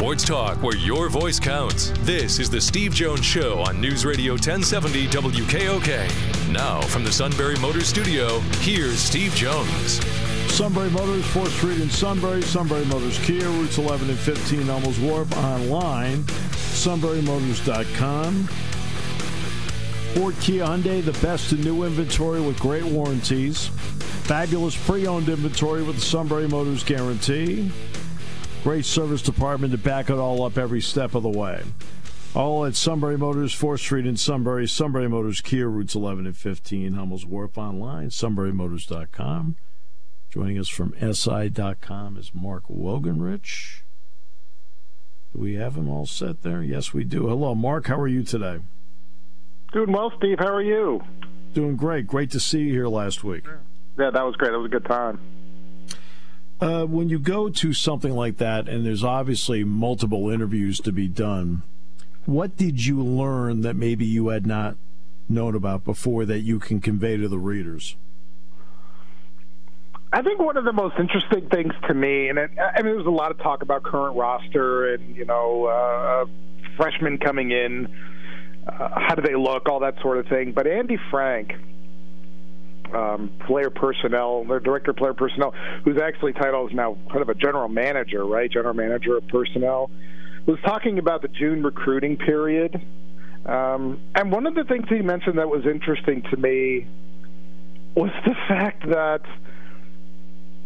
sports talk where your voice counts. This is the Steve Jones Show on News Radio 1070 WKOK. Now, from the Sunbury Motors Studio, here's Steve Jones. Sunbury Motors, 4th Street in Sunbury, Sunbury Motors Kia, routes 11 and 15, Hummels Wharf, online, sunburymotors.com. Ford Kia Hyundai, the best in new inventory with great warranties. Fabulous pre-owned inventory with the Sunbury Motors guarantee. Great service department to back it all up every step of the way. All at Sunbury Motors, 4th Street in Sunbury, Sunbury Motors Kia, routes 11 and 15, Hummels Wharf online, sunburymotors.com. Joining us from SI.com is Mark Wogenrich. Do we have him all set there? Yes, we do. Hello, Mark. How are you today? Doing well, Steve. How are you? Doing great. Great to see you here last week. Yeah, that was great. That was a good time. Uh, when you go to something like that, and there's obviously multiple interviews to be done, what did you learn that maybe you had not known about before that you can convey to the readers? I think one of the most interesting things to me, and it, I mean, there was a lot of talk about current roster and you know uh, freshmen coming in, uh, how do they look, all that sort of thing. But Andy Frank, um, player personnel, their director of player personnel, whose actually title is now kind of a general manager, right? General manager of personnel, was talking about the June recruiting period. Um, and one of the things he mentioned that was interesting to me was the fact that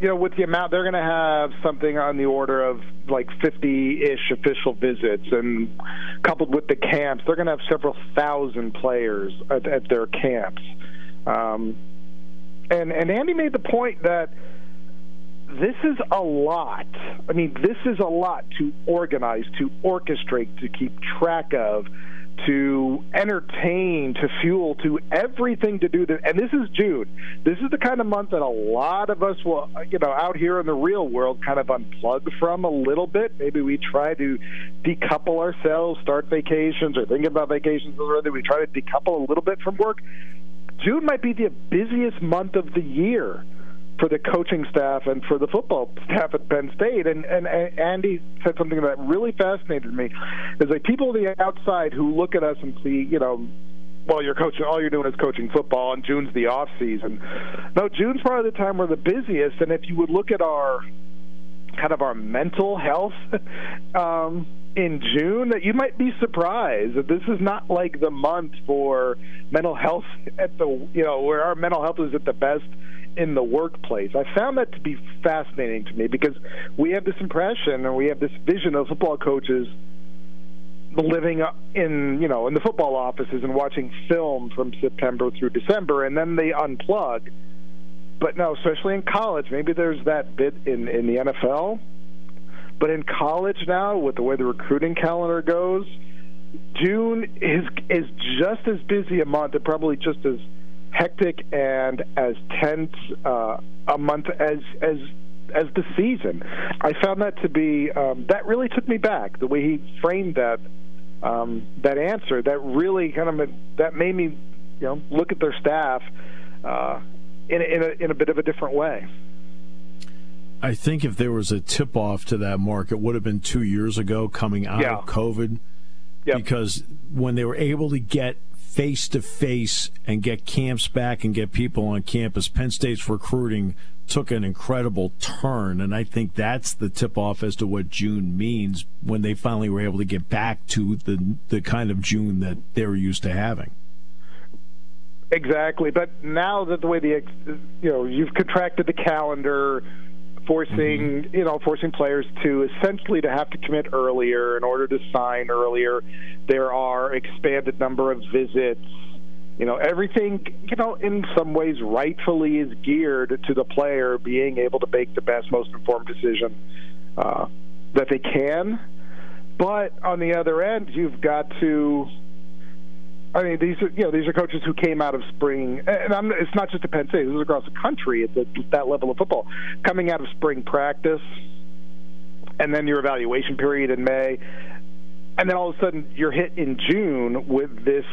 you know, with the amount they're going to have something on the order of like 50-ish official visits, and coupled with the camps, they're going to have several thousand players at, at their camps. Um, and and Andy made the point that this is a lot. I mean, this is a lot to organize, to orchestrate, to keep track of to entertain, to fuel, to everything to do. This. And this is June. This is the kind of month that a lot of us will, you know, out here in the real world, kind of unplug from a little bit. Maybe we try to decouple ourselves, start vacations, or think about vacations or already. We try to decouple a little bit from work. June might be the busiest month of the year for the coaching staff and for the football staff at Penn State. And, and, and Andy said something that really fascinated me. Is like people on the outside who look at us and see, you know, well, you're coaching. All you're doing is coaching football, and June's the off season. No, June's probably the time we're the busiest. And if you would look at our kind of our mental health um, in June, that you might be surprised that this is not like the month for mental health at the you know where our mental health is at the best in the workplace. I found that to be fascinating to me because we have this impression and we have this vision of football coaches living in you know in the football offices and watching film from September through December and then they unplug. But no, especially in college, maybe there's that bit in in the NFL. But in college now, with the way the recruiting calendar goes, June is is just as busy a month, and probably just as hectic and as tense uh, a month as as as the season. I found that to be um, that really took me back. The way he framed that um, that answer that really kind of that made me you know look at their staff uh, in in a, in a bit of a different way. I think if there was a tip off to that mark, it would have been two years ago coming out yeah. of COVID. Yep. Because when they were able to get face to face and get camps back and get people on campus. Penn State's recruiting took an incredible turn, and I think that's the tip off as to what June means when they finally were able to get back to the the kind of June that they're used to having. Exactly, but now that the way the you know you've contracted the calendar forcing mm-hmm. you know forcing players to essentially to have to commit earlier in order to sign earlier. There are expanded number of visits. You know everything. You know in some ways rightfully is geared to the player being able to make the best, most informed decision uh, that they can. But on the other end, you've got to I mean, these are you know these are coaches who came out of spring, and I'm, it's not just at Penn State. This is across the country at the, that level of football, coming out of spring practice, and then your evaluation period in May, and then all of a sudden you're hit in June with this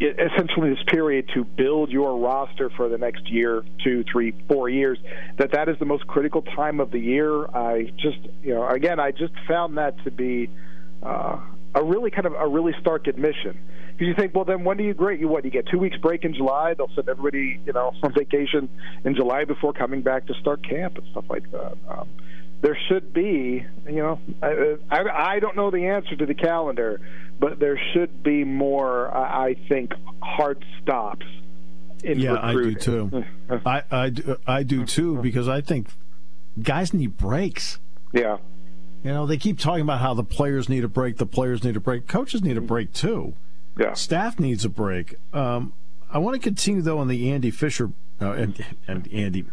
essentially this period to build your roster for the next year, two, three, four years, that that is the most critical time of the year. I just, you know, again, I just found that to be uh, a really kind of a really stark admission. Because you think, well, then when do you grade? You what? You get two weeks break in July. They'll send everybody, you know, on vacation in July before coming back to start camp and stuff like that. Um, there should be, you know, I, I, I don't know the answer to the calendar, but there should be more, I think, hard stops. yeah, recruiting. I do too. I, I, do, I do too because I think guys need breaks. Yeah. You know, they keep talking about how the players need a break, the players need a break, coaches need a break too. Yeah. Staff needs a break. Um, I want to continue though on the Andy Fisher uh, and, and Andy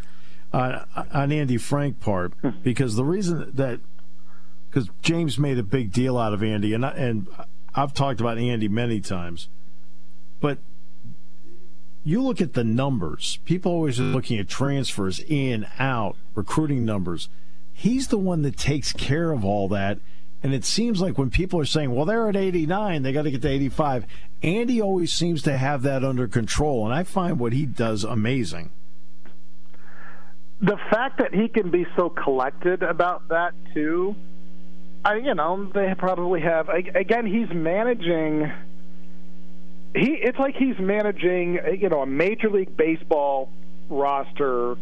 uh, on Andy Frank part hmm. because the reason that because James made a big deal out of Andy and I, and I've talked about Andy many times, but you look at the numbers. People always are looking at transfers in, out, recruiting numbers. He's the one that takes care of all that. And it seems like when people are saying, well, they're at 89, they got to get to 85, Andy always seems to have that under control. And I find what he does amazing the fact that he can be so collected about that too, I you know they probably have. Again, he's managing. He it's like he's managing you know a major league baseball roster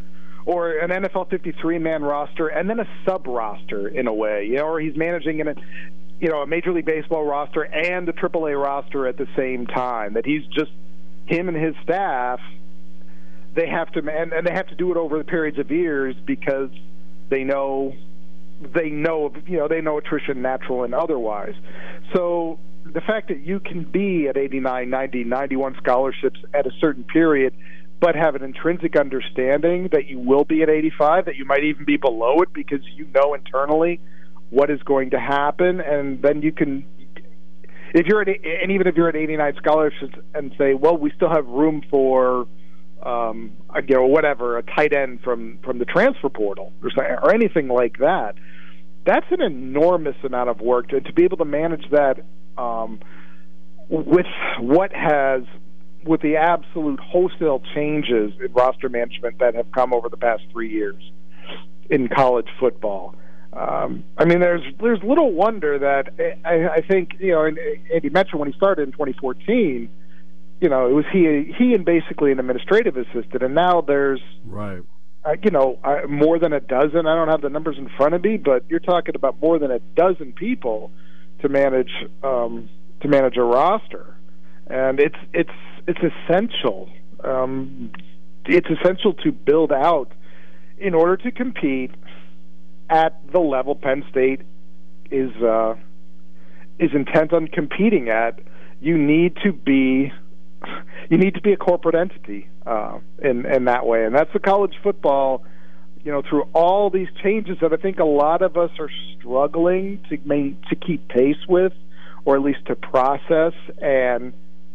or an NFL 53 man roster and then a sub roster in a way, you know, or he's managing in a you know a major league baseball roster and a AAA roster at the same time. That he's just him and his staff they have to and, and they have to do it over the periods of years because they know they know you know they know attrition natural and otherwise so the fact that you can be at 89 90 91 scholarships at a certain period but have an intrinsic understanding that you will be at 85 that you might even be below it because you know internally what is going to happen and then you can if you're at and even if you're at 89 scholarships and say well we still have room for um, you know, whatever, a tight end from from the transfer portal or, or anything like that. That's an enormous amount of work to, to be able to manage that um, with what has with the absolute wholesale changes in roster management that have come over the past three years in college football. Um, I mean, there's there's little wonder that I, I think you know, and Andy mentioned when he started in 2014 you know, it was he he and basically an administrative assistant, and now there's right. Uh, you know, uh, more than a dozen. I don't have the numbers in front of me, but you're talking about more than a dozen people to manage um, to manage a roster, and it's it's it's essential. Um, it's essential to build out in order to compete at the level Penn State is uh, is intent on competing at. You need to be you need to be a corporate entity uh, in in that way, and that's the college football. You know, through all these changes that I think a lot of us are struggling to main, to keep pace with, or at least to process, and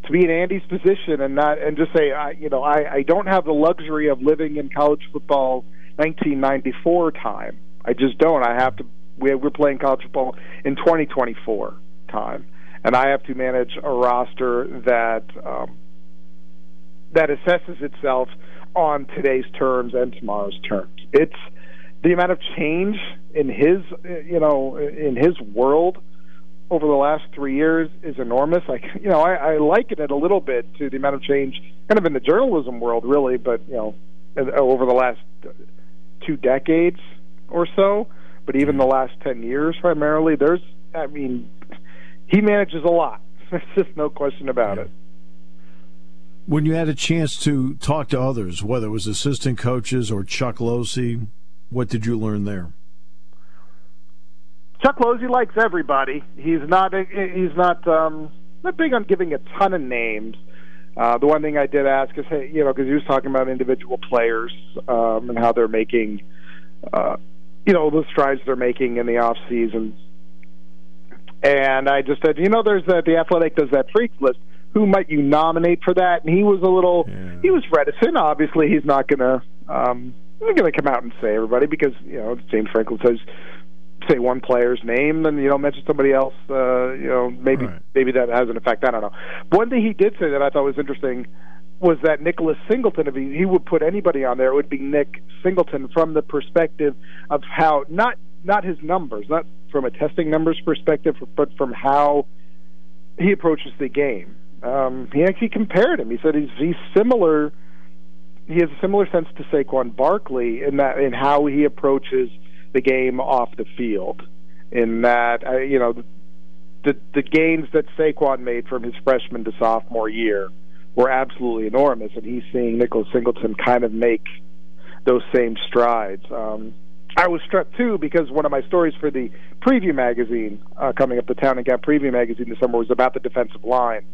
to be in Andy's position and not and just say, I, you know, I, I don't have the luxury of living in college football 1994 time. I just don't. I have to. We're playing college football in 2024 time and I have to manage a roster that um, that assesses itself on today's terms and tomorrow's terms. It's the amount of change in his you know in his world over the last three years is enormous. Like you know, I, I liken it a little bit to the amount of change kind of in the journalism world, really, but you know, uh, over the last uh, two decades or so. But even the last ten years, primarily, there's I mean, he manages a lot. There's just no question about yeah. it. When you had a chance to talk to others, whether it was assistant coaches or Chuck Losey, what did you learn there? Chuck Losey likes everybody. He's not. He's not. Um, not big on giving a ton of names. Uh, the one thing I did ask is, hey, you know, because he was talking about individual players um, and how they're making, uh, you know, the strides they're making in the off season. And I just said, you know, there's that the Athletic does that freaks list. Who might you nominate for that? And he was a little, yeah. he was reticent. Obviously, he's not to, um, he's going to come out and say everybody because you know James Franklin says say one player's name and you know mention somebody else. Uh, you know, maybe right. maybe that has an effect. I don't know. One thing he did say that I thought was interesting was that Nicholas Singleton, if he, he would put anybody on there, it would be Nick Singleton from the perspective of how not not his numbers, not from a testing numbers perspective, but from how he approaches the game. Um, he actually compared him. He said he's he's similar. He has a similar sense to Saquon Barkley in that in how he approaches the game off the field. In that, uh, you know, the the gains that Saquon made from his freshman to sophomore year were absolutely enormous, and he's seeing Nicholas Singleton kind of make those same strides. Um, I was struck too because one of my stories for the preview magazine uh, coming up, the Town and Gown preview magazine this summer, was about the defensive line.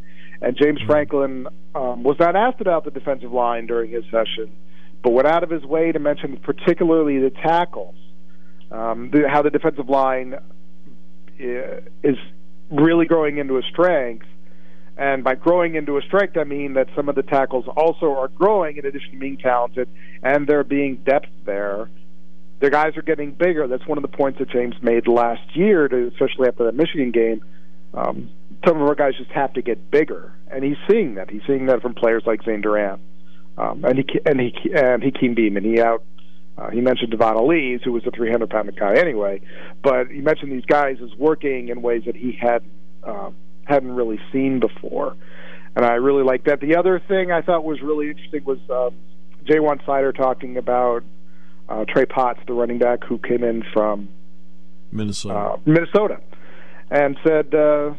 And James mm-hmm. Franklin um, was not asked about the defensive line during his session, but went out of his way to mention particularly the tackles, um, the, how the defensive line uh, is really growing into a strength. And by growing into a strength, I mean that some of the tackles also are growing in addition to being talented, and there being depth there their guys are getting bigger. That's one of the points that James made last year, to, especially after that Michigan game. Um, some of our guys just have to get bigger, and he's seeing that. He's seeing that from players like Zane Durant, um, and he and he and Hakeem Beamon. He out. Uh, he mentioned Dvon Ellies, who was a 300 pound guy anyway, but he mentioned these guys as working in ways that he had uh, hadn't really seen before, and I really like that. The other thing I thought was really interesting was um, Ja'Juan Seider talking about uh, Trey Potts, the running back who came in from Minnesota, uh, Minnesota, and said uh,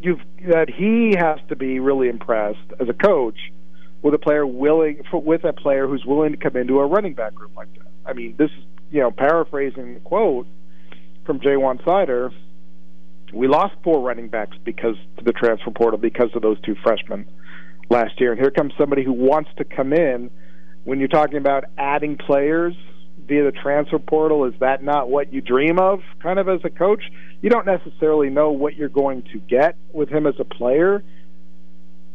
you've that he has to be really impressed as a coach with a player willing with a player who's willing to come into a running back group like that. I mean, this is you know paraphrasing the quote from Ja'Juan Seider. We lost four running backs because to the transfer portal because of those two freshmen last year, and here comes somebody who wants to come in when you're talking about adding players via the transfer portal, is that not what you dream of kind of as a coach? You don't necessarily know what you're going to get with him as a player.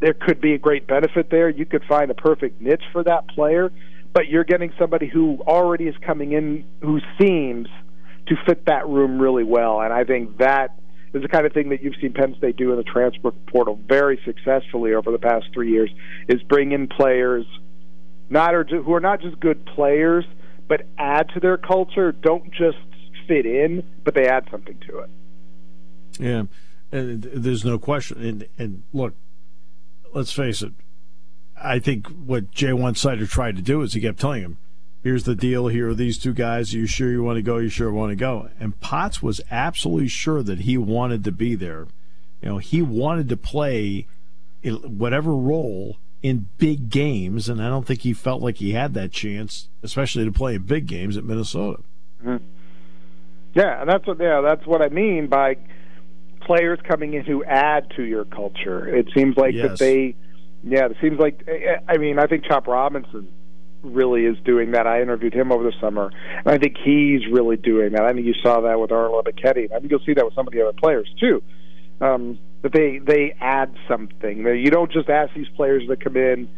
There could be a great benefit there. You could find a perfect niche for that player, but you're getting somebody who already is coming in who seems to fit that room really well. And I think that is the kind of thing that you've seen Penn State do in the transfer portal very successfully over the past three years is bring in players – not are who are not just good players, but add to their culture. Don't just fit in, but they add something to it. Yeah, and there's no question. And, and look, let's face it. I think what Ja'Juan Seider tried to do is he kept telling him, "Here's the deal. Here are these two guys. Are you sure you want to go? Are You sure you want to go?" And Potts was absolutely sure that he wanted to be there. You know, he wanted to play whatever role in big games, and I don't think he felt like he had that chance, especially to play in big games at Minnesota. Mm-hmm. Yeah, and that's what yeah, that's what I mean by players coming in who add to your culture. It seems like yes. that they, yeah, it seems like I mean I think Chop Robinson really is doing that. I interviewed him over the summer, and I think he's really doing that. I think you saw that with Arnold Ebiketie. I think you'll see that with some of the other players too. Um, that they they add something. You don't just ask these players to come in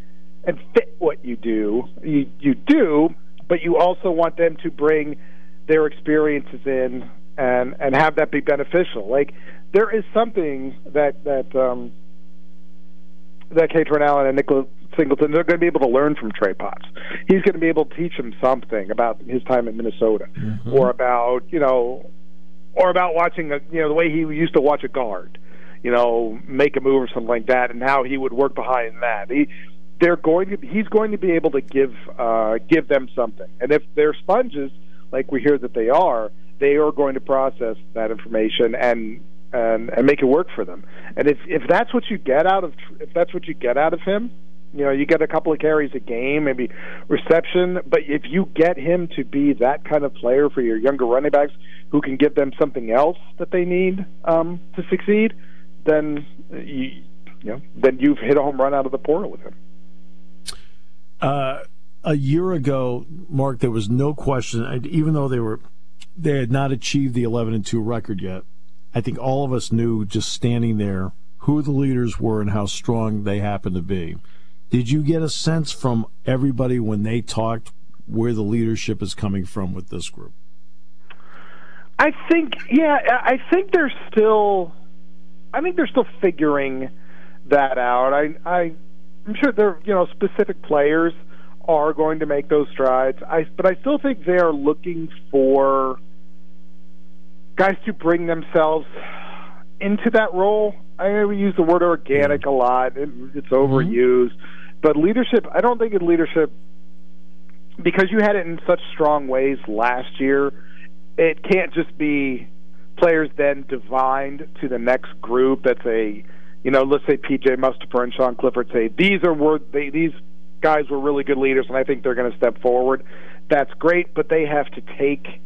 and fit what you do. You you do, but you also want them to bring their experiences in and and have that be beneficial. Like there is something that that um, that Kaytron Allen and Nicholas Singleton they're going to be able to learn from Trey Potts. He's going to be able to teach them something about his time in Minnesota, mm-hmm. or about you know, or about watching a, you know the way he used to watch a guard you know, make a move or something like that, and how he would work behind that. He, they're going to, he's going to be able to give uh, give them something, and if they're sponges, like we hear that they are, they are going to process that information and and and make it work for them. And if if that's what you get out of if that's what you get out of him, you know, you get a couple of carries a game, maybe reception, but if you get him to be that kind of player for your younger running backs who can give them something else that they need um, to succeed, then you, you know, then you've hit a home run out of the portal with him. Uh, a year ago, Mark, there was no question. Even though they were, they had not achieved the eleven and two record yet. I think all of us knew just standing there who the leaders were and how strong they happened to be. Did you get a sense from everybody when they talked where the leadership is coming from with this group? I think, yeah, I think they're still, I think they're still figuring that out. I, I, I'm sure they're, you know, specific players are going to make those strides. I, but I still think they are looking for guys to bring themselves into that role. I know we use the word organic a lot; it, it's overused. Mm-hmm. But leadership, I don't think in leadership because you had it in such strong ways last year. It can't just be players then divined to the next group. That's a, you know, let's say PJ Mustipher and Sean Clifford say these are worth they, these guys were really good leaders, and I think they're going to step forward. That's great, but they have to take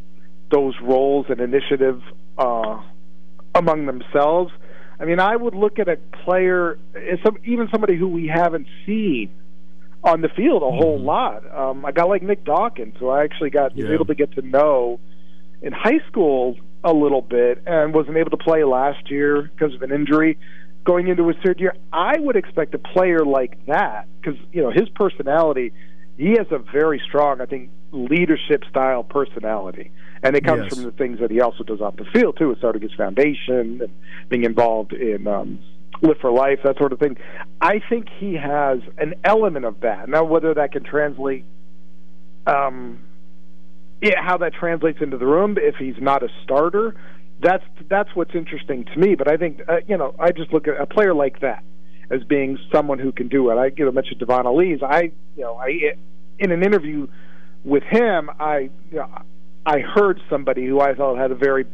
those roles and initiative uh, among themselves. I mean, I would look at a player, some, even somebody who we haven't seen on the field a whole mm-hmm. lot. Um, a guy like Nick Dawkins, who I actually got yeah. able to get to know in high school a little bit, and wasn't able to play last year because of an injury going into his third year. I would expect a player like that because you know his personality. He has a very strong, I think, leadership style personality, and it comes yes. from the things that he also does off the field too, with starting his foundation and being involved in um, Live for Life, that sort of thing. I think he has an element of that. Now, whether that can translate, um, yeah, how that translates into the room, if he's not a starter, that's that's what's interesting to me. But I think uh, you know, I just look at a player like that as being someone who can do it. I you know mentioned Dvon Ellies. I you know I in an interview with him, I you know, I heard somebody who I thought had a very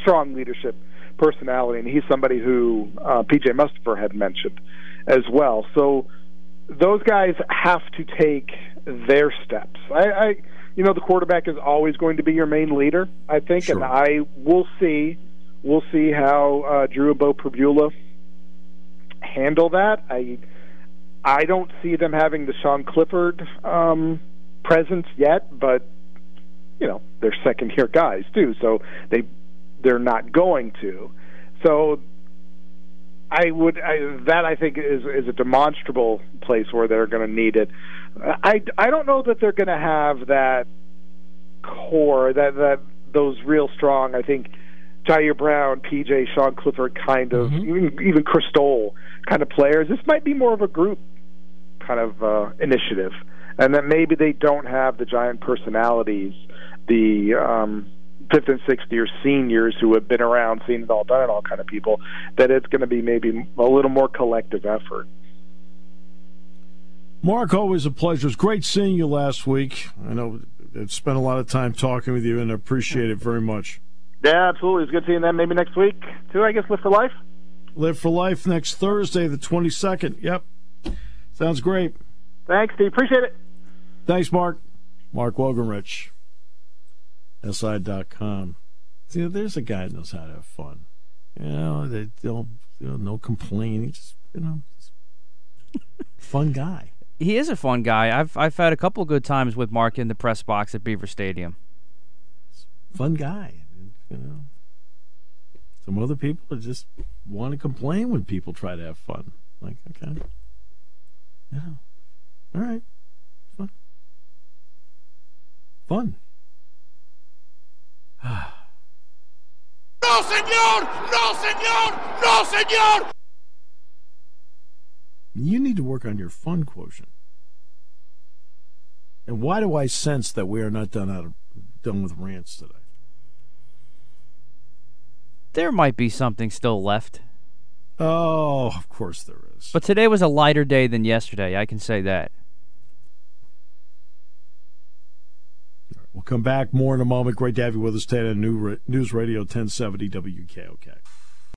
strong leadership personality, and he's somebody who uh, PJ Mustipher had mentioned as well. So those guys have to take their steps. I, I you know, the quarterback is always going to be your main leader, I think, sure. and I will see, we'll see how uh, Drew Abo handle that. I, I don't see them having the Sean Clifford um, presence yet, but you know they're second year guys too, so they they're not going to. So I would I, that I think is is a demonstrable place where they're going to need it. I, I don't know that they're going to have that core that that those real strong. I think Ji'Ayir Brown, PJ, Sean Clifford, kind of mm-hmm. even even Chris Stoll kind of players. This might be more of a group kind of uh, initiative, and that maybe they don't have the giant personalities, the um, fifth and sixth year seniors who have been around, seen it all, done it all kind of people. That it's going to be maybe a little more collective effort. Mark, always a pleasure. It's great seeing you last week. I know I've spent a lot of time talking with you and I appreciate it very much. Yeah, absolutely. It's good seeing them. Maybe next week too. I guess Live for Life. Live for Life next Thursday, the twenty second. Yep, sounds great. Thanks, Steve. Appreciate it. Thanks, Mark. Mark Wogenrich, SI.com. See, there's a guy that knows how to have fun. You know, they don't, you know, no complaining. Just you know, just fun guy he is a fun guy. I've I've had a couple good times with Mark in the press box at Beaver Stadium. Fun guy, you know. Some other people just want to complain when people try to have fun. Like, okay, yeah, all right, fun. no, señor! No, señor! No, señor! You need to work on your fun quotient. And why do I sense that we are not done out of, done with rants today? There might be something still left. Oh, of course there is. But today was a lighter day than yesterday. I can say that. We'll come back more in a moment. Great to have you with us today on News Radio 1070 WKOK.